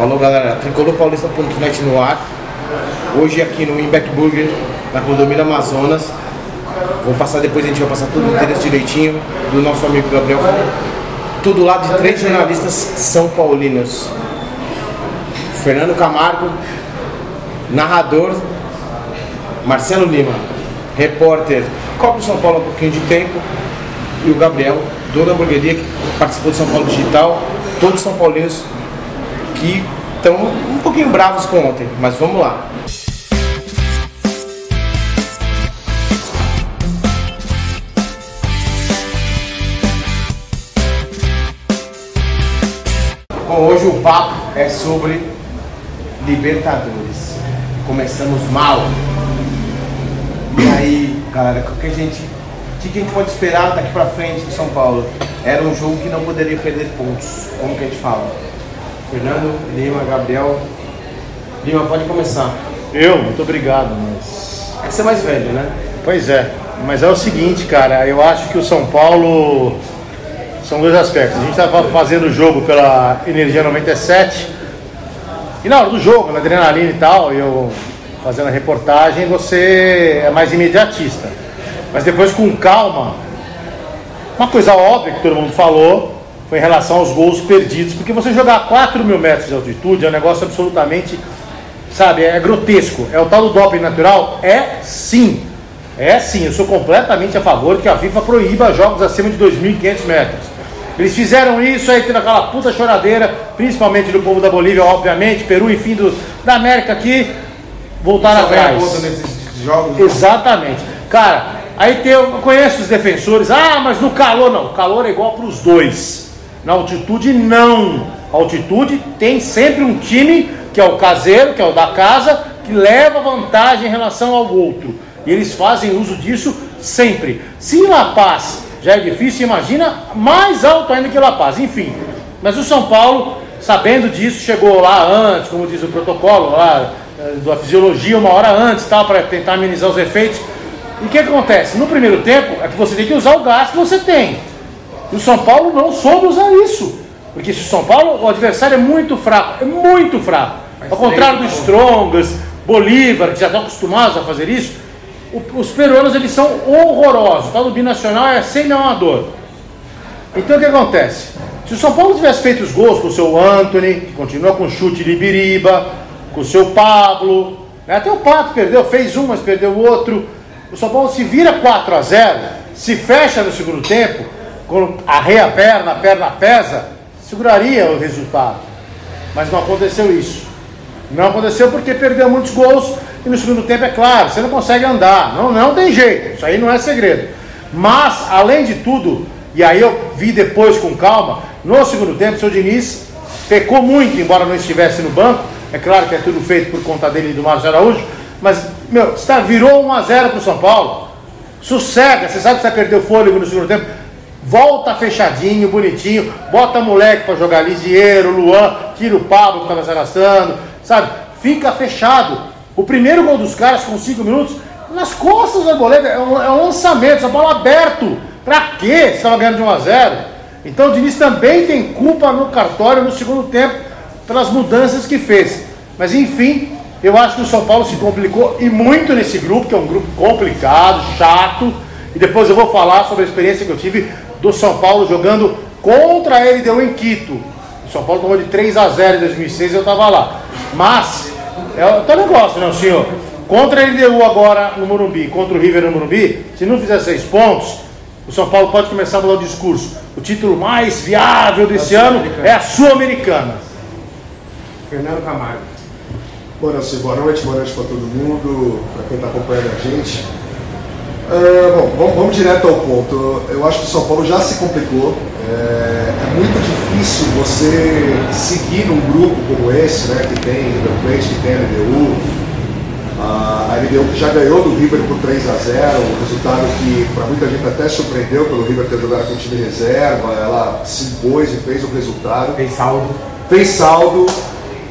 Falou galera, tricolorpaulista.net no ar. Hoje aqui no Imbeck Burger, na condomínio Amazonas. Vou passar depois, a gente vai passar tudo o endereço direitinho do nosso amigo Gabriel. Tudo lá de três jornalistas são paulinos. Fernando Camargo, narrador, Marcelo Lima, repórter, Copa São Paulo há um pouquinho de tempo, e o Gabriel, dono da hamburgueria, que participou do São Paulo Digital, todos são paulinos que estão um pouquinho bravos com ontem, mas vamos lá. Bom, hoje o papo é sobre Libertadores. Começamos mal. E aí, galera, o que a gente, o que a gente pode esperar daqui pra frente do São Paulo? Era um jogo que não poderia perder pontos. Como que a gente fala? Fernando, Lima, Gabriel. Lima, pode começar. Eu? Muito obrigado, mas. É que você é mais velho, né? Pois é. Mas é o seguinte, cara, eu acho que o São Paulo. São dois aspectos. A gente estava fazendo o jogo pela Energia 97. E na hora do jogo, na adrenalina e tal, eu fazendo a reportagem, você é mais imediatista. Mas depois, com calma, uma coisa óbvia que todo mundo falou foi em relação aos gols perdidos, porque você jogar a 4 mil metros de altitude é um negócio absolutamente, sabe, é grotesco. É o tal do doping natural? É sim. É sim, eu sou completamente a favor que a FIFA proíba jogos acima de 2.500 metros. Eles fizeram isso aí, tendo aquela puta choradeira, principalmente do povo da Bolívia, obviamente, Peru, enfim, do, da América aqui, voltaram atrás. Jogos, né? Exatamente. Cara, aí tem, eu conheço os defensores, ah, mas no calor não, o calor é igual para os dois. Na altitude não. A altitude tem sempre um time que é o caseiro, que é o da casa, que leva vantagem em relação ao outro. E eles fazem uso disso sempre. Se La Paz já é difícil, imagina mais alto ainda que La Paz. Enfim, mas o São Paulo, sabendo disso, chegou lá antes, como diz o protocolo lá eh, da fisiologia, uma hora antes, tal, para tentar amenizar os efeitos. E o que acontece? No primeiro tempo é que você tem que usar o gás que você tem. E o São Paulo não soube usar isso. Porque se o São Paulo, o adversário é muito fraco, é muito fraco. Ao contrário do Strongas, Bolívar, que já estão acostumados a fazer isso, o- os peruanos eles são horrorosos. O tal do binacional é semi-amador. Então o que acontece? Se o São Paulo tivesse feito os gols com o seu Anthony, que continua com chute de Ibiriba, com o seu Pablo, né? até o Pato perdeu, fez um, mas perdeu o outro. O São Paulo se vira 4 a 0 se fecha no segundo tempo, arreia a perna, a perna pesa, seguraria o resultado. Mas não aconteceu isso. Não aconteceu porque perdeu muitos gols e no segundo tempo, é claro, você não consegue andar. Não, não tem jeito, isso aí não é segredo. Mas, além de tudo, e aí eu vi depois com calma, no segundo tempo, o seu Diniz pecou muito, embora não estivesse no banco. É claro que é tudo feito por conta dele e do Márcio Araújo, mas, meu, está, virou 1 a 0 para o São Paulo. Sossega, você sabe que você perdeu fôlego no segundo tempo. Volta fechadinho, bonitinho, bota moleque para jogar Lisieiro, Luan, tira o Pablo que estava se arrastando, sabe? Fica fechado. O primeiro gol dos caras com 5 minutos, nas costas do Arboleda, é um, é um lançamento, São Paulo aberto. Pra quê? Você estava ganhando de 1 a 0 Então o Diniz também tem culpa no cartório no segundo tempo pelas mudanças que fez. Mas enfim, eu acho que o São Paulo se complicou e muito nesse grupo, que é um grupo complicado, chato. E depois eu vou falar sobre a experiência que eu tive do São Paulo jogando contra a LDU em Quito. O São Paulo tomou de 3 a 0 em 2006 e eu estava lá. Mas, é o teu negócio, não, senhor? Contra a LDU agora no Morumbi, contra o River no Morumbi, se não fizer seis pontos, o São Paulo pode começar a mudar o discurso. O título mais viável desse Da ano é a Sul-Americana. Fernando Camargo. Boa noite, boa noite, boa noite para todo mundo, para quem está acompanhando a gente. Ah, bom, vamos, vamos direto ao ponto. Eu acho que o São Paulo já se complicou. É, é muito difícil você seguir num grupo como esse, né, que tem River Plate, que tem a LDU. A LDU que já ganhou do River por 3 a 0 um resultado que para muita gente até surpreendeu pelo River ter jogado com o time reserva. Ela se impôs e fez o resultado Fez saldo. fez saldo.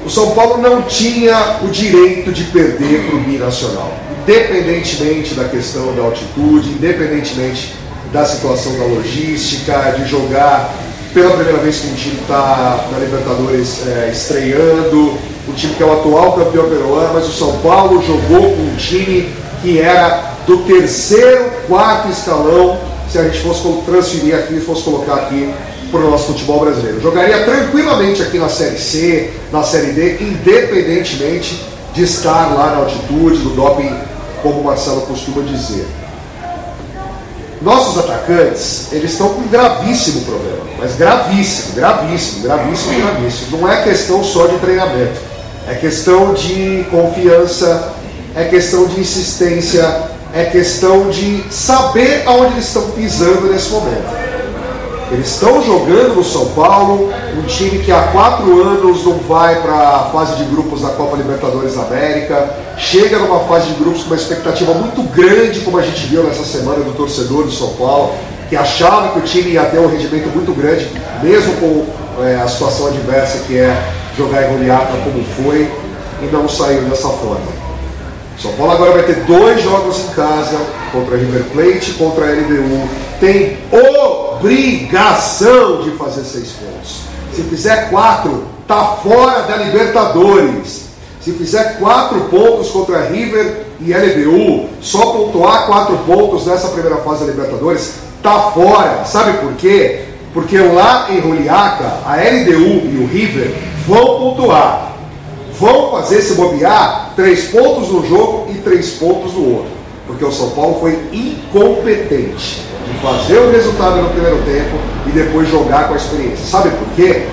O São Paulo não tinha o direito de perder para o Binacional. Independentemente da questão da altitude, independentemente da situação da logística, de jogar pela primeira vez que um time está na Libertadores é, estreando, um time que é o atual campeão peruano, mas o São Paulo jogou com um time que era do terceiro, quarto escalão, se a gente fosse transferir aqui, fosse colocar aqui para o nosso futebol brasileiro. Jogaria tranquilamente aqui na Série C, na Série D, independentemente de estar lá na altitude, do doping, como o Marcelo costuma dizer. Nossos atacantes, eles estão com um gravíssimo problema, mas gravíssimo, gravíssimo, gravíssimo, gravíssimo. Não é questão só de treinamento, é questão de confiança, é questão de insistência, é questão de saber aonde eles estão pisando nesse momento. Eles estão jogando no São Paulo, um time que há quatro anos não vai para a fase de grupos da Copa Libertadores da América, chega numa fase de grupos com uma expectativa muito grande, como a gente viu nessa semana do torcedor do São Paulo, que achava que o time ia ter um rendimento muito grande, mesmo com é, a situação adversa que é jogar em Goliata como foi, e não saiu dessa forma. São Paulo agora vai ter dois jogos em casa, contra River Plate contra a LDU. Tem obrigação de fazer seis pontos. Se fizer quatro, tá fora da Libertadores. Se fizer quatro pontos contra River e LDU, só pontuar quatro pontos nessa primeira fase da Libertadores, tá fora. Sabe por quê? Porque lá em Juliaca, a LDU e o River vão pontuar vão fazer se bobear três pontos no jogo e três pontos no outro. Porque o São Paulo foi incompetente fazer o resultado no primeiro tempo e depois jogar com a experiência. Sabe por quê?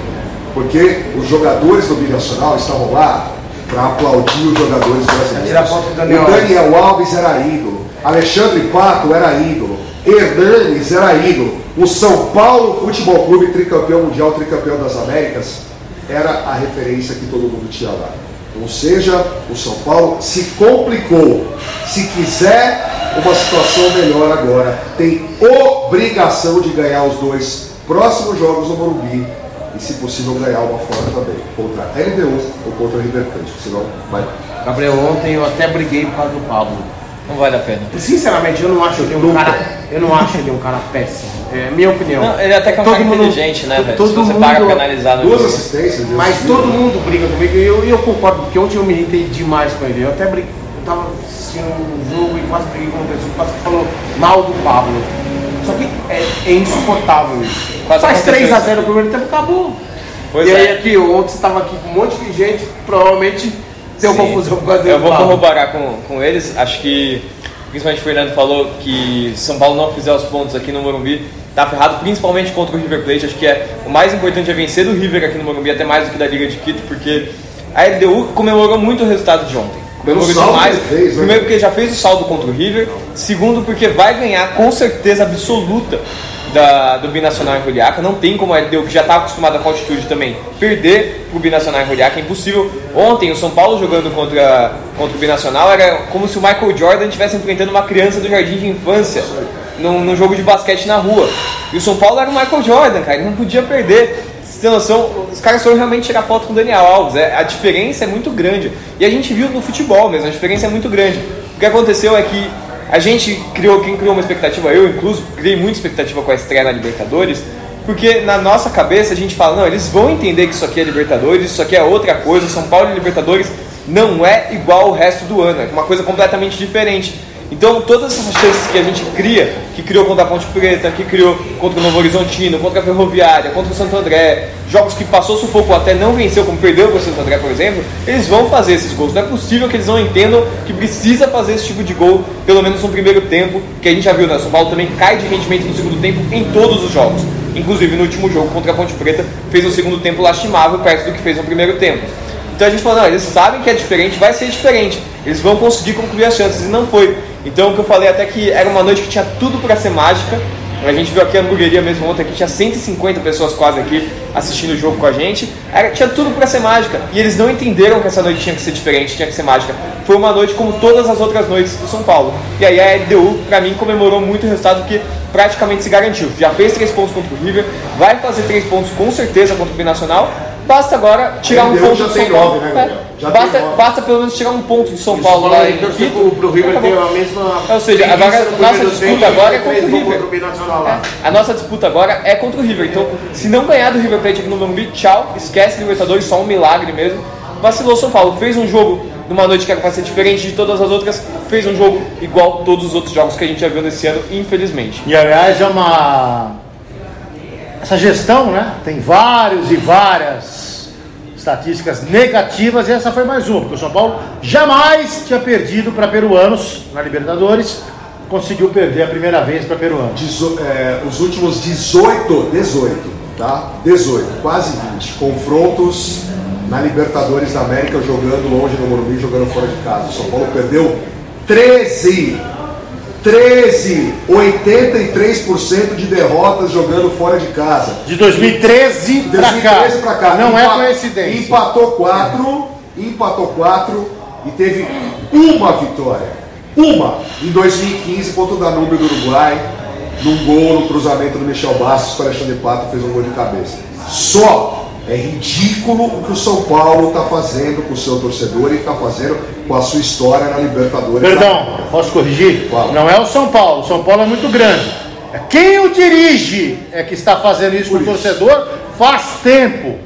Porque os jogadores do Binacional estavam lá para aplaudir os jogadores brasileiros. O Daniel Alves era ídolo, Alexandre Pato era ídolo, Hernanes era ídolo, o São Paulo Futebol Clube tricampeão mundial, tricampeão das Américas, era a referência que todo mundo tinha lá. Ou seja, o São Paulo se complicou. Se quiser uma situação melhor agora, tem obrigação de ganhar os dois próximos jogos no Morumbi e, se possível, ganhar uma fora também, contra a LDU ou contra a River Plate, senão vai. Gabriel, ontem eu até briguei por causa do Pablo. Não vale a pena. Sinceramente, eu não acho ele um cara. Eu não acho ele um cara péssimo. É minha opinião. Não, ele até que é um todo cara mundo, inteligente, né, velho? Todo Se você mundo, para pra analisar no Duas jogo. assistências. Mas todo mundo briga comigo e eu, eu concordo, porque ontem eu me irritei demais com ele. Eu até briguei, eu tava assistindo um jogo e quase briguei com uma pessoa, quase falou mal do Pablo. Só que é, é insuportável isso. Quase Faz 3x0 no primeiro tempo, acabou. Pois e é. aí aqui, ontem você tava aqui com um monte de gente, provavelmente deu Sim. confusão com a Eu vou corroborar com, com eles, acho que principalmente o Fernando falou que se São Paulo não fizer os pontos aqui no Morumbi, tá ferrado, principalmente contra o River Plate. Acho que é o mais importante é vencer do River aqui no Morumbi, até mais do que da Liga de Quito, porque a LDU comemorou muito o resultado de ontem. Comemorou demais. Fez, né? Primeiro porque já fez o saldo contra o River, segundo porque vai ganhar com certeza absoluta da, do Binacional em Juliaca. Não tem como a LDU, que já está acostumada com a altitude também, perder para o Binacional em Juliaca. É impossível. Ontem, o São Paulo jogando contra, contra o Binacional era como se o Michael Jordan estivesse enfrentando uma criança do jardim de infância num, num jogo de basquete na rua. E o São Paulo era o Michael Jordan, cara. Ele não podia perder. Você tem noção, os caras foram realmente tirar foto com o Daniel Alves. É, a diferença é muito grande. E a gente viu no futebol mesmo, a diferença é muito grande. O que aconteceu é que a gente criou, quem criou uma expectativa, eu incluso, criei muita expectativa com a estreia na Libertadores, porque na nossa cabeça a gente fala, não, eles vão entender que isso aqui é Libertadores, isso aqui é outra coisa, São Paulo e Libertadores não é igual o resto do ano, é uma coisa completamente diferente. Então, todas essas chances que a gente cria, que criou contra a Ponte Preta, que criou contra o Novo Horizontino, contra a Ferroviária, contra o Santo André, jogos que passou sufoco até não venceu, como perdeu com o Santo André, por exemplo, eles vão fazer esses gols. Não é possível que eles não entendam que precisa fazer esse tipo de gol, pelo menos no primeiro tempo, que a gente já viu, né? São Paulo também cai de rendimento no segundo tempo em todos os jogos. Inclusive no último jogo contra a Ponte Preta, fez um segundo tempo lastimável perto do que fez no primeiro tempo. Então a gente falou, não, eles sabem que é diferente, vai ser diferente. Eles vão conseguir concluir as chances, e não foi. Então o que eu falei até que era uma noite que tinha tudo para ser mágica. A gente viu aqui a hamburgueria mesmo ontem, aqui tinha 150 pessoas quase aqui assistindo o jogo com a gente. Era, tinha tudo para ser mágica. E eles não entenderam que essa noite tinha que ser diferente, tinha que ser mágica. Foi uma noite como todas as outras noites do São Paulo. E aí a LDU, para mim, comemorou muito o resultado que praticamente se garantiu. Já fez três pontos contra o River, vai fazer três pontos com certeza contra o Binacional Basta agora tirar um ponto já tem nove, né, Gabriel? Já basta, tem basta pelo menos tirar um ponto de São Paulo lá em Quito. pro, pro River ter a mesma. Ou seja, a nossa disputa tempo, agora é contra o River. o lá. A nossa disputa agora é contra o River. Então, se não ganhar do River Plate aqui no Morumbi, tchau, esquece Libertadores, só um milagre mesmo. Vacilou São Paulo, fez um jogo numa noite que era pra ser diferente de todas as outras, fez um jogo igual todos os outros jogos que a gente já viu nesse ano, infelizmente. E aliás é uma. Essa gestão, né? Tem vários e várias estatísticas negativas e essa foi mais uma, porque o São Paulo jamais tinha perdido para peruanos na Libertadores, conseguiu perder a primeira vez para peruanos. Dezo- é, os últimos 18, 18, tá? 18, quase 20 confrontos na Libertadores da América jogando longe no Morumbi, jogando fora de casa. O São Paulo perdeu 13, 13, 83% de derrotas jogando fora de casa. De 2013 para cá. 2013 pra cá. Não é Empa- coincidência. Empatou 4, empatou 4 e teve uma vitória. Uma em 2015 contra o Danúbio do Uruguai, num gol no cruzamento do Michel Bastos, que o Alexandre Pato fez um gol de cabeça. Só é ridículo o que o São Paulo está fazendo com o seu torcedor e está fazendo com a sua história na Libertadores. Perdão, posso corrigir? Fala. Não é o São Paulo, o São Paulo é muito grande. É Quem o dirige é que está fazendo isso com o Por torcedor faz tempo.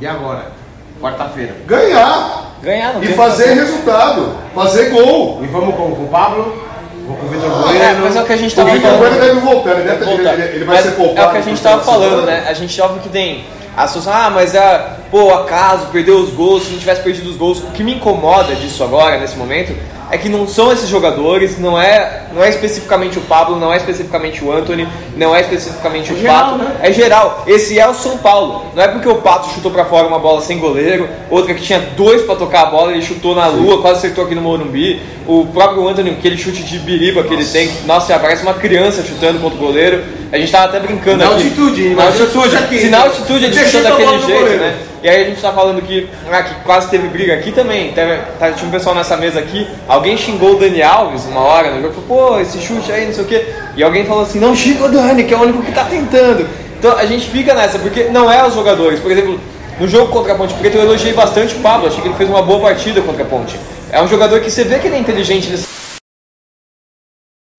E agora? Quarta-feira. Ganhar Ganhar não e fazer resultado, fazer gol. E vamos com, com o Pablo, vou com o Vitor É, Bueno. mas é o que a gente O tava Vitor falando. Bueno deve voltar, ele, deve, voltar. ele, ele vai Mas ser poupado. É o que a gente tava falando, né? A gente óbvio que tem a associação, ah, mas é, pô, acaso, perdeu os gols, se não tivesse perdido os gols. O que me incomoda disso agora, nesse momento, é que não são esses jogadores, não é, não é especificamente o Pablo, não é especificamente o Anthony, não é especificamente o geral, Pato, né? é geral. Esse é o São Paulo. Não é porque o Pato chutou pra fora uma bola sem goleiro, outra que tinha dois pra tocar a bola, ele chutou na lua, quase acertou aqui no Morumbi. O próprio Anthony, aquele chute de biriba que ele tem, nossa, parece uma criança chutando contra o goleiro. A gente tava até brincando Na aqui. altitude, Na imagina altitude. se na altitude ele chuta daquele jeito, goleiro. né? E aí a gente tá falando que, ah, que quase teve briga aqui também. Teve, tá, tinha um pessoal nessa mesa aqui, alguém xingou o Dani Alves uma hora no jogo, falou, pô, esse chute aí, não sei o quê. E alguém falou assim, não xinga o Dani, que é o único que tá tentando. Então a gente fica nessa, porque não é os jogadores. Por exemplo, no jogo contra a Ponte Preta eu elogiei bastante o Pablo, achei que ele fez uma boa partida contra a Ponte. É um jogador que você vê que ele é inteligente, ele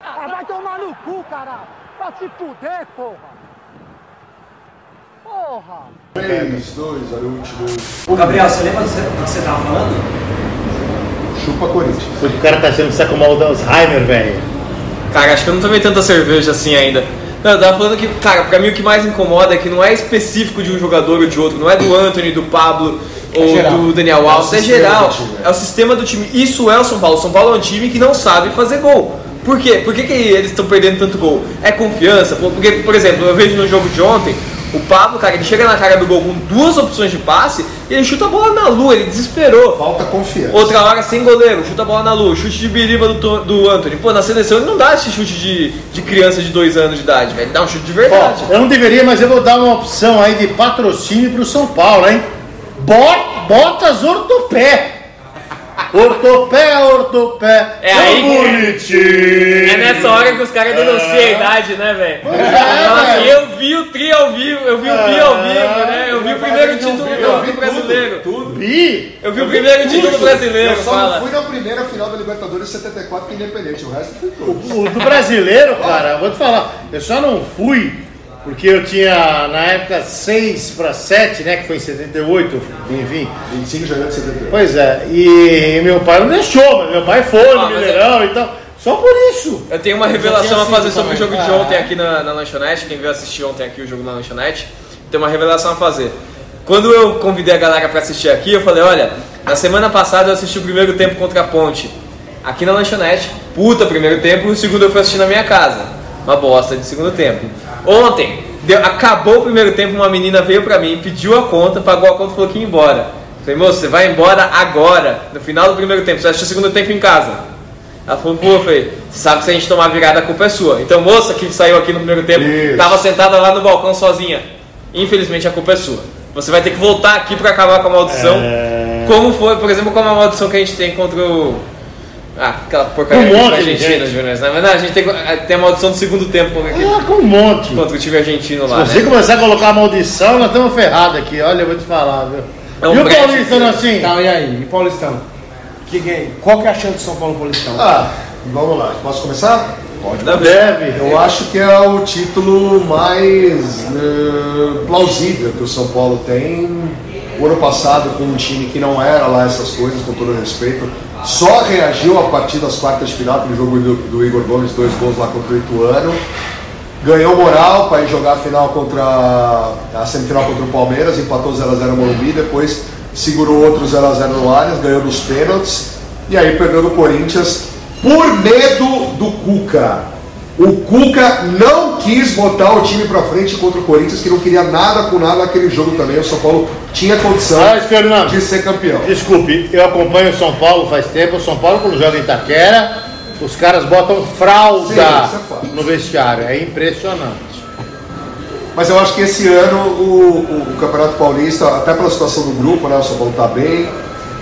Ah, vai tomar no cu, caralho! Vai se fuder, porra! Porra! 3, 2, olha o último. Ô, Gabriel, você lembra do que você estava falando? Chupa Corinthians. O cara tá sendo saco mal do Alzheimer, velho. Cara, acho que eu não tomei tanta cerveja assim ainda. Não, eu tava falando que, cara, pra mim o que mais incomoda é que não é específico de um jogador ou de outro, não é do Anthony, do Pablo ou geral. do Daniel Alves, é, sistema geral. né? É o sistema do time. Isso é o São Paulo. O São Paulo é um time que não sabe fazer gol. Por quê? Por que, que eles estão perdendo tanto gol? É confiança? Porque, por exemplo, eu vejo no jogo de ontem, o Pablo, cara, ele chega na cara do gol com duas opções de passe e ele chuta a bola na lua, ele desesperou. Falta confiança. Outra hora sem goleiro, chuta a bola na lua, chute de biriba do, do Anthony. Pô, na seleção ele não dá esse chute de, de criança de dois anos de idade, velho. Ele dá um chute de verdade. Ó, eu não deveria, mas eu vou dar uma opção aí de patrocínio pro São Paulo, hein? Bot, botas ortopé. Ortopé, ortopé. É aí que- bonitinho. É nessa hora que os caras denunciam a idade, né, velho? é, Nossa, velho. eu vi o tri ao vivo, eu vi o bi ao vivo, né? Eu vi o primeiro título do vi brasileiro. Bi. Eu vi o primeiro título brasileiro, Eu só fala. não fui na primeira final da Libertadores 74 que é independente, o resto foi tudo. O do brasileiro, cara, eu vou te falar, eu só não fui porque eu tinha na época 6 para 7, né? Que foi em 78, enfim. 25 de janeiro de 78. Pois é, e meu pai não deixou, mas meu pai foi no Ah, é- Mineirão e tal. Só por isso. Eu tenho uma revelação a fazer sobre o jogo de Ah. ontem aqui na, na lanchonete. Quem veio assistir ontem aqui o jogo na lanchonete, tem uma revelação a fazer. Quando eu convidei a galera pra assistir aqui, eu falei: olha, na semana passada eu assisti o primeiro tempo contra a Ponte, aqui na lanchonete. Puta, primeiro tempo, e o segundo eu fui assistir na minha casa. Uma bosta de segundo tempo. Ontem, deu- acabou o primeiro tempo, uma menina veio pra mim, pediu a conta, pagou a conta e falou que ia embora. Falei, moço, você vai embora agora, no final do primeiro tempo, você vai assistir o segundo tempo em casa. Ela falou, pô, Fê, você sabe que se a gente tomar virada, a culpa é sua. Então, moça que saiu aqui no primeiro tempo, Isso. tava sentada lá no balcão sozinha. Infelizmente, a culpa é sua. Você vai ter que voltar aqui pra acabar com a maldição. É. Como foi, por exemplo, como a maldição que a gente tem contra o. Ah, aquela porcaria Um monte a de Argentina. Júnior. Né? Mas não, a gente tem, tem a maldição do segundo tempo contra, aquele- Ah, com um monte. contra o time argentino Se lá. você Né? começar a colocar maldição, nós estamos ferrados aqui. Olha, eu vou te falar, viu? É um e o brecha. Paulistano assim? Então, e aí? E Paulistão? Que, que, qual que é a chance do São Paulo Paulistão? Ah, vamos lá. Posso começar? Pode. Dá- Deve. Eu acho que é o título mais eh, plausível que o São Paulo tem. O ano passado, com um time que não era lá essas coisas, com todo respeito, só reagiu a partir das quartas de final, aquele jogo do, do Igor Gomes, dois gols lá contra o Ituano. Ganhou moral para ir jogar a final contra a semifinal contra o Palmeiras, empatou 0x0 no Morumbi, depois segurou outro 0x0 no Allianz, ganhou nos pênaltis e aí perdeu do Corinthians por medo do Cuca. O Cuca não quis botar o time pra frente contra o Corinthians, que não queria nada com nada naquele jogo também. O São Paulo tinha condição Mas, Fernando, de ser campeão. desculpe, eu acompanho o São Paulo faz tempo. O São Paulo, quando joga em Itaquera, os caras botam fralda Sim, é no vestiário. É impressionante. Mas eu acho que esse ano o, o- o Campeonato Paulista, até pela situação do grupo, né? O São Paulo tá bem.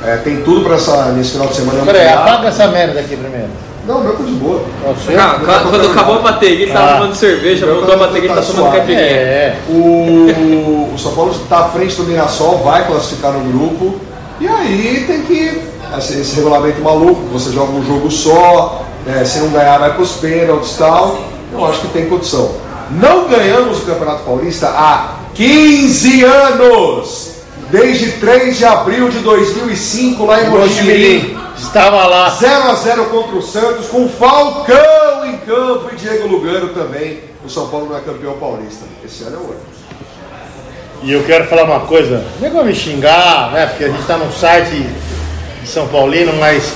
é, tem tudo para nesse final de semana. Peraí, apaga essa merda aqui primeiro. Não, meu tá de boa. É o seu? Cara, quando quando acabou a bateria, ele tava Ah. tomando cerveja, Meu voltou a tá- bateria, ele tá tá tomando caipirinha. É, O, o São Paulo está à frente do Mirassol, vai classificar no grupo. E aí tem que. Esse, esse regulamento maluco, você joga um jogo só, né, se não ganhar vai para os pênaltis e tal. Eu acho que tem condição. Não ganhamos o Campeonato Paulista há 15 anos! Desde 3 de abril de 2005, lá em Mojimirim. Estava lá. 0 a 0 contra o Santos, com Falcão em campo e Diego Lugano também. O São Paulo não é campeão paulista. Esse ano é o ano. E eu quero falar uma coisa, nem vou me xingar, né? Porque a gente está num site de São Paulino, mas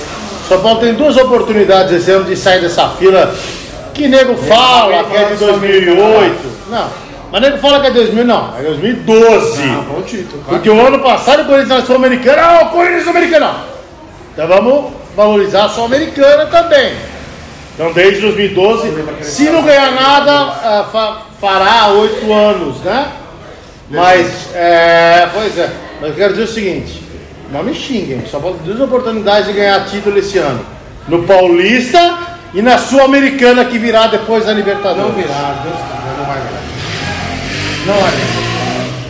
São Paulo tem duas oportunidades esse ano de sair dessa fila que nego fala que é de 2008. Não, mas nego fala que é 2000, não, é 2012. bom título. Porque o ano passado o Corinthians era sul-americano, ah, o Corinthians sul-americano. Então vamos valorizar a sul-americana também. Então desde 2012, se não ganhar nada, fa- fará oito anos, né? Mas, é, pois é, mas eu quero dizer o seguinte, não me xinguem, só falta duas oportunidades de ganhar título esse ano. No Paulista e na Sul-Americana que virá depois da Libertadores. Não virar, Deus não vai virar. Não vai virar.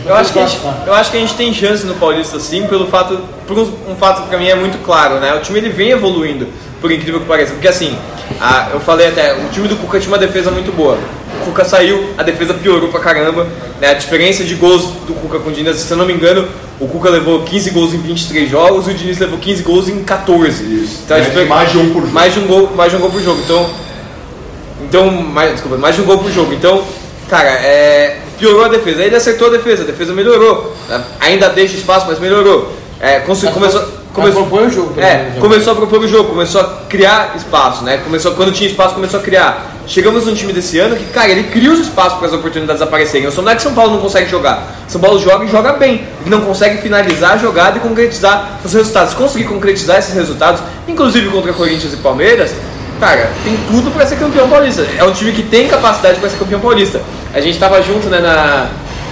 Eu acho, que a gente, eu acho que a gente tem chance no Paulista sim, pelo fato. Por um, um fato que pra mim é muito claro, né? O time ele vem evoluindo, por incrível que pareça. Porque assim, a- eu falei até, o time do Cuca tinha uma defesa muito boa. O Cuca saiu, a defesa piorou pra caramba. Né? A diferença de gols do Cuca com o Diniz, se eu não me engano, o Cuca levou 15 gols em 23 jogos e o Diniz levou 15 gols em 14. Isso. Então, É, mais de um por jogo. Mais de um gol, mais de um gol por jogo. Então, então, mais, desculpa, mais de um gol por jogo. Então, cara, é, piorou a defesa. Aí ele acertou a defesa, a defesa melhorou. É, Ainda deixa espaço, mas melhorou. É, começou, começou, propõe o jogo, é, né? começou a propor o jogo, começou a criar espaço, né? Começou, quando tinha espaço, começou a criar. Chegamos num time desse ano que, cara, ele cria os espaços para as oportunidades aparecerem. Não é que São Paulo não consegue jogar. São Paulo joga e joga bem. Ele não consegue finalizar a jogada e concretizar os resultados. Se conseguir concretizar esses resultados, inclusive contra Corinthians e Palmeiras, cara, tem tudo para ser campeão paulista. É um time que tem capacidade para ser campeão paulista. A gente tava junto, né, na,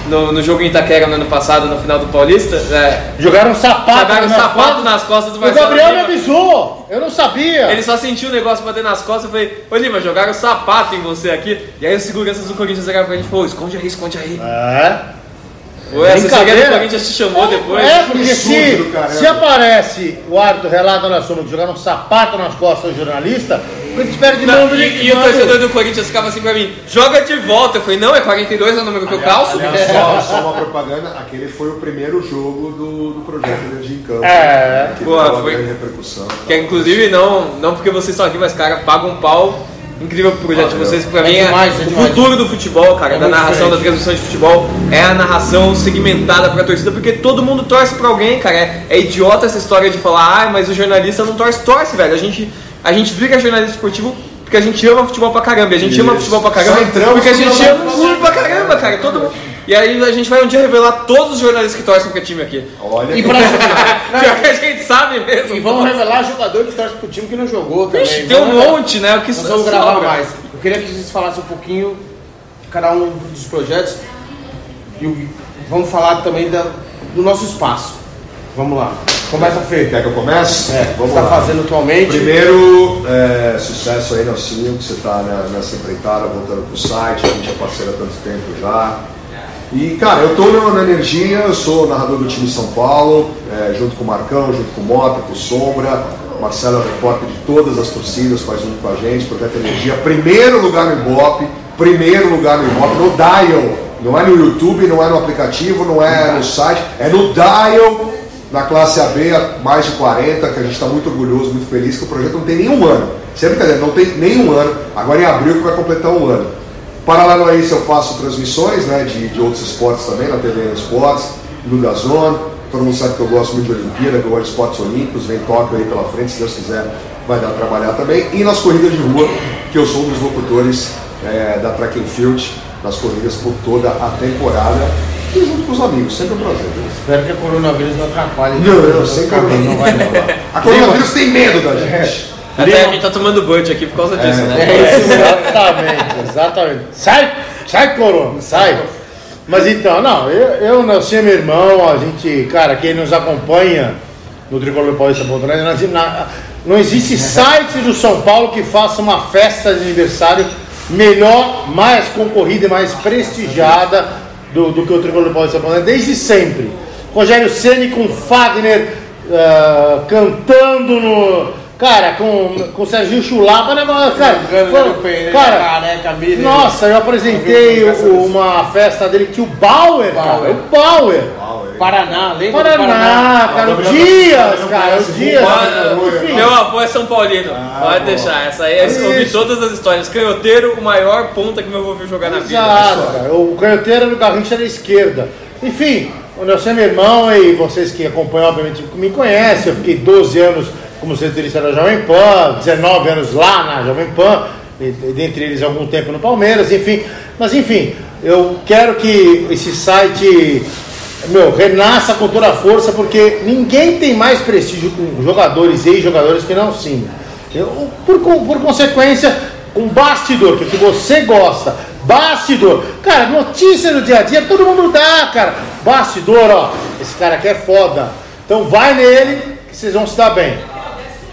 no, no jogo em Itaquera no ano passado, no final do Paulista. né? Jogaram um sapato, Jogaram nas sapato costas. nas costas do O Marcelo Gabriel me Lima. avisou, eu não sabia. Ele só sentiu o negócio bater nas costas. Eu falei, ô Lima, jogaram sapato em você aqui. E aí os seguranças do Corinthians chegaram pra gente e falou: esconde aí, esconde aí. É. Ou a assessoria do Brincadeira. Corinthians te chamou depois. É, porque se, se aparece o árbitro relata na soma que jogaram um sapato nas costas do jornalista, gente espera de mão do e, e o torcedor do Corinthians ficava assim pra mim: joga de volta. Eu falei: não, é 42 é o número que eu calço. Aliás, só, só uma propaganda, aquele foi o primeiro jogo do, do projeto Energia em Campo. É. que Boa, foi- repercussão. Que é, inclusive não, não porque vocês estão aqui, mas cara, paga um pau. Incrível pro projeto de vocês, pra É mim é, demais, é o demais. futuro do futebol, cara, É da narração, da diferente. transmissão de futebol, é a narração segmentada pra torcida, porque todo mundo torce pra alguém, cara. É, é idiota essa história de falar, ah, mas o jornalista não torce, torce, velho. A gente, a gente vira jornalista esportivo porque a gente ama futebol pra caramba. E a gente ama Isso. futebol pra caramba Só entramos porque a gente ama o clube pra caramba, cara. Todo mundo. E aí a gente vai um dia revelar todos os jornalistas que torcem pro time aqui. Olha, E, pra... Pior que a gente sabe mesmo. e vamos revelar jogador que torce pro time que não jogou também. Ixi, tem um monte, né? O que Nós vamos sobra. gravar mais. Eu queria que vocês falassem um pouquinho, cada um dos projetos, e vamos falar também da, do nosso espaço. Vamos lá. Começa a Fê. quer que eu comece? É, Vamos você está lá. fazendo atualmente. Primeiro, é, sucesso aí, Nelsinho, que você está nessa empreitada, voltando pro site, a gente é parceiro há tanto tempo já. E, cara, eu tô na, energia, eu sou narrador do time São Paulo, é, junto com o Marcão, junto com o Mota, com o Sombra. Marcelo é o repórter de todas as torcidas, faz junto com a gente, Projeto Energia. Primeiro lugar no Ibope, primeiro lugar no Ibope, no Dial. Não é no YouTube, não é no aplicativo, não é no site, é no Dial, na classe AB, mais de 40, que a gente está muito orgulhoso, muito feliz, que o projeto não tem nenhum ano. Sem brincadeira, não tem nenhum ano. Agora em abril que vai completar um ano. Paralelo a isso, eu faço transmissões né, de, de outros esportes também, na TV Esportes, no Dazon. Todo mundo sabe que eu gosto muito de Olimpíada, que eu gosto de esportes olímpicos, vem Tóquio aí pela frente, se Deus quiser, vai dar a trabalhar também. E nas corridas de rua, que eu sou um dos locutores é, da Track and Field, nas corridas por toda a temporada. E junto com os amigos, sempre um prazer. Espero que a coronavírus não atrapalhe. Não, não, sem Cabelo não vai não. A coronavírus tem medo da gente. Até a gente tá tomando Bud aqui por causa disso, né? É, exatamente, exatamente. Sai, sai, Corona, sai. Mas então, não, eu, eu Nelson, meu irmão, a gente, cara, quem nos acompanha no Tricolor Paulista na- não existe site do São Paulo que faça uma festa de aniversário melhor, mais concorrida e mais prestigiada do, do que o Tricolor Paulista Pontonet, desde sempre. Rogério Ceni com Fagner ah, cantando no. Cara, com, com Serginho Chulapa, né? Cara, foi- cara, careca, nossa, eu apresentei o- uma festa dele que o Bauer, cara, o Bauer. Paraná, lembra do Paraná, cara, o Dias, cara, o Dias. Enfim, Meu avô é São Paulino, pode deixar. Essa aí eu ouvi todas as histórias. Canhoteiro, o maior ponta que meu avô viu jogar na vida. Exato, cara. O canhoteiro no Garrincha da esquerda. Enfim, o Nelson é meu irmão e vocês que acompanham, obviamente, me conhecem. Eu fiquei 12 anos como setorista da Jovem Pan, 19 anos lá na Jovem Pan, dentre eles algum tempo no Palmeiras, enfim. Mas enfim, eu quero que esse site meu, renasça com toda a força, porque ninguém tem mais prestígio com jogadores e ex-jogadores que não Cine. Eu, por, por consequência, um bastidor, que que você gosta, bastidor, cara, notícia do dia a dia, todo mundo dá, cara. Bastidor, ó, esse cara aqui é foda. Então vai nele que vocês vão se dar bem.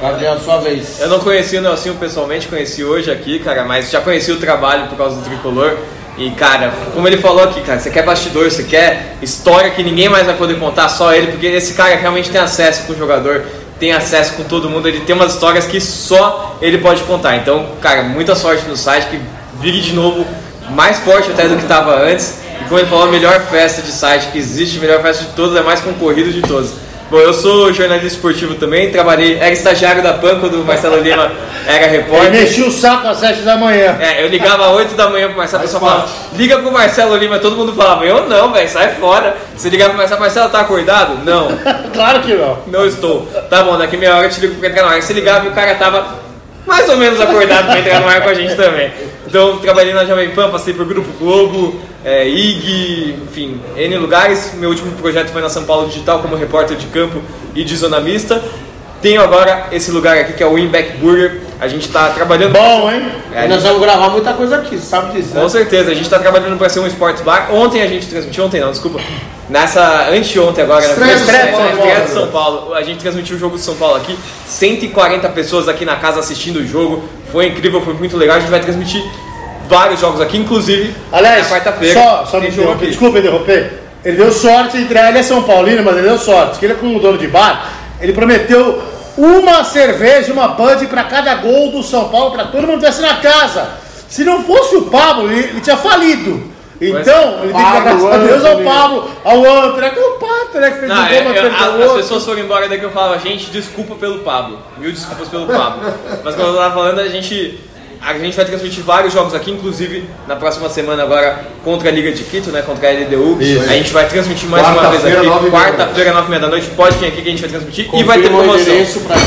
Gabriel, sua vez. Eu não conheci o Nelsinho pessoalmente, conheci hoje aqui, cara, mas já conheci o trabalho por causa do tricolor. E, cara, como ele falou aqui, cara, você quer bastidor, você quer história que ninguém mais vai poder contar, só ele, porque esse cara realmente tem acesso com o jogador, tem acesso com todo mundo, ele tem umas histórias que só ele pode contar. Então, cara, muita sorte no site, que vire de novo mais forte até do que estava antes. E como ele falou, a melhor festa de site que existe, a melhor festa de todas, é mais concorrido de todos. Bom, eu sou jornalista esportivo também, trabalhei, era estagiário da PAN quando o Marcelo Lima era Ele repórter. mexia o saco às 7 da manhã. É, eu ligava às 8 da manhã pro Marcelo, o pessoal falava, liga pro Marcelo Lima, todo mundo falava, eu não, velho, sai fora. Você ligava pro Marcelo, Marcelo, tá acordado? Não, claro que não. não estou. Tá bom, daqui meia hora eu te ligo pra entrar no ar. Você ligava e o cara tava mais ou menos acordado pra entrar no ar com a gente também. Então, trabalhei na Jovem Pan, passei por Grupo Globo, é, IG, enfim, N lugares. Meu último projeto foi na São Paulo Digital como repórter de campo e de zona mista. Tenho agora esse lugar aqui que é o Winback Burger. A gente tá trabalhando. Bom, hein? É, Nós gente- vamos gravar muita coisa aqui, você sabe disso, né? com certeza, a gente está trabalhando para ser um esportes bar. Ontem a gente transmitiu, ontem não, desculpa. Nessa, anteontem agora, na Estreia estreia, de São Paulo, a gente transmitiu o jogo de São Paulo aqui. 140 pessoas aqui na casa assistindo o jogo. Foi incrível, foi muito legal. A gente vai transmitir vários jogos aqui, inclusive Aliás, na quarta-feira. só, só me jogo interromper, aqui. desculpa interromper. Ele deu sorte de entrar, ele é São Paulino, mas ele deu sorte. Que ele é como dono de bar, ele prometeu uma cerveja, uma Bud para cada gol do São Paulo, para todo mundo tivesse na casa. Se não fosse o Pablo, ele, ele tinha falido. Então, ele tem que dar graças a Deus ao. Pablo, ao Antônio, que é o Pato, né, que fez Não, um é, gol, mas eu- perdeu o as pessoas foram embora daqui eu falava, gente, desculpa pelo Pablo. Mil desculpas pelo Pablo. Mas como eu tava falando, a gente. A gente vai transmitir vários jogos aqui, inclusive na próxima semana agora contra a Liga de Quito, né? Contra a LDU. A gente vai transmitir mais uma vez aqui. Quarta-feira, nove e meia da noite. Pode vir aqui que a gente vai transmitir. e vai ter Confirma promoção.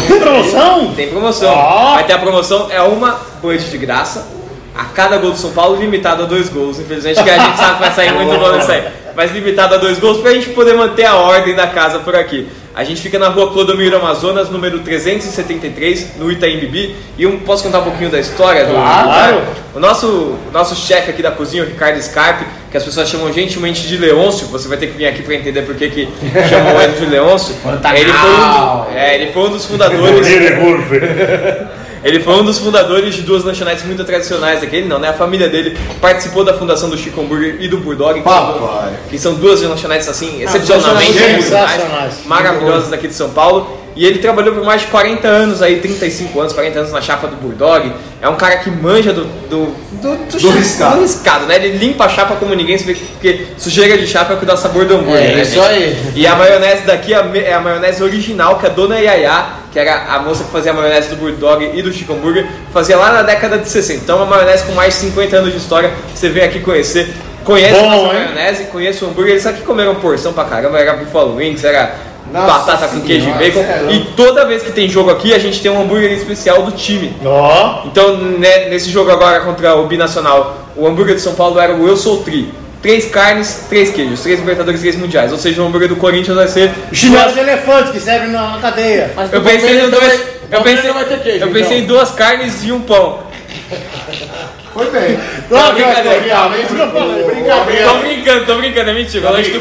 Tem promoção? Tem promoção. Ó. Vai ter a promoção, é uma Bud de graça. A cada gol do São Paulo, limitado a dois gols. Infelizmente, que a gente sabe que vai sair muito bom nisso aí. Mas limitado a dois gols pra gente poder manter a ordem da casa por aqui. A gente fica na rua Clodomiro Amazonas, número 373, no Itaim Bibi. E eu posso contar um pouquinho da história do Claro. lugar? O nosso, o nosso chefe aqui da cozinha, o Ricardo Scarpe, que as pessoas chamam gentilmente de Leôncio, você vai ter que vir aqui pra entender por que que chamam ele de Leôncio. Ele foi, um, é, ele foi um dos fundadores. Ele foi um dos fundadores de duas lanchonetes muito tradicionais aqui. Ele não, né? A família dele participou da fundação do Chico Hambúrguer e do Bulldog. que são- Papai. que são duas lanchonetes assim, excepcionalmente tradicionais, sensacionais. maravilhosas daqui de São Paulo. E ele trabalhou por mais de 40 anos aí, 35 anos, 40 anos na chapa do Bulldog. É um cara que manja do. do, do, do, Do riscado. do riscado, né? Ele limpa a chapa como ninguém, você vê que- porque sujeira de chapa é o que dá sabor do hambúrguer. É, né, isso gente? aí. E a maionese daqui é a é a maionese original que a dona Yaya, que era a moça que fazia a maionese do Bulldog e do Chico Hambúrguer, fazia lá na década de 60. Então, uma maionese com mais de 50 anos de história. Você vem aqui conhecer. Conhece Bom, a maionese, conhece o hambúrguer. Eles aqui comeram porção pra caramba. Era Buffalo Wings, era Nossa batata com queijo e bacon. é. E toda vez que tem jogo aqui, a gente tem um hambúrguer especial do time. Ó, Então, né, nesse jogo agora contra o Binacional, o hambúrguer de São Paulo era o Eu Sou Tri. Três carnes, três queijos, três Libertadores, três Mundiais. Ou seja, o hambúrguer do Corinthians vai ser. chinelo de elefante que serve na cadeia. Eu pensei, em dois, eu pensei, ter queijo, eu pensei em então. duas carnes e um pão. Foi bem. Que vai brincadeira. falei, Tô brincadeira. brincando, tô brincando, é mentira. O lanche.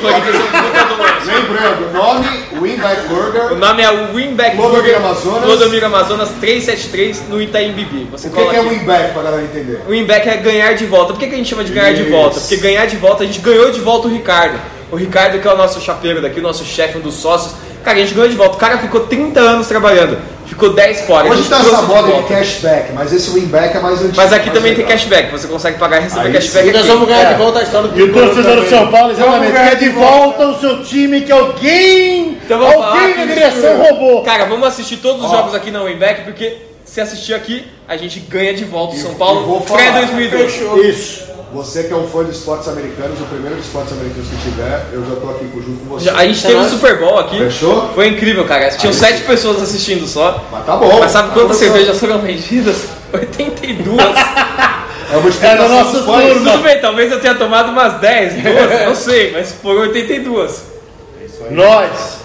Lembrando, nome Winback O Burger. nome é o Winback Burger Amazonas. Clodomiro Amazonas 373 no Itaim Bibi. Você O que, cola que é. Winback pra galera entender? O Winback é ganhar de volta. Por que, que a gente chama de ganhar de Isso. volta? Porque ganhar de volta, a gente ganhou de volta o Ricardo. O Ricardo, que é o nosso chapeiro daqui, o nosso chefe, um dos sócios. Cara, a gente ganhou de volta. O cara ficou 30 anos trabalhando. Ficou 10 fora. Hoje tá essa de moda de cashback, mas esse Winback é mais antigo. Mas aqui também tem legal. cashback. Você consegue pagar e receber Aí cashback sim. Nós vamos ganhar É. de volta a história do E o torcedor do São Paulo, exatamente, quer de volta o seu time que alguém, Então alguém que na direção roubou. Cara, vamos assistir todos os jogos aqui na Winback, porque se assistir aqui, a gente ganha de volta o São e Paulo vou pré falar. 2002. Isso. Você que é um fã de esportes americanos, o primeiro de esportes americanos que tiver, eu já tô aqui junto com você. Já- A gente teve um Super Bowl aqui. Fechou? Foi incrível, cara. Tinham Aí sete sim. pessoas assistindo só. Mas tá bom. Mas sabe Tá quantas cervejas foram vendidas? 82. É uma É explicação dos fãs. turma. Tudo bem, talvez eu tenha tomado umas 10, 12, não sei, mas foram 82. Nós.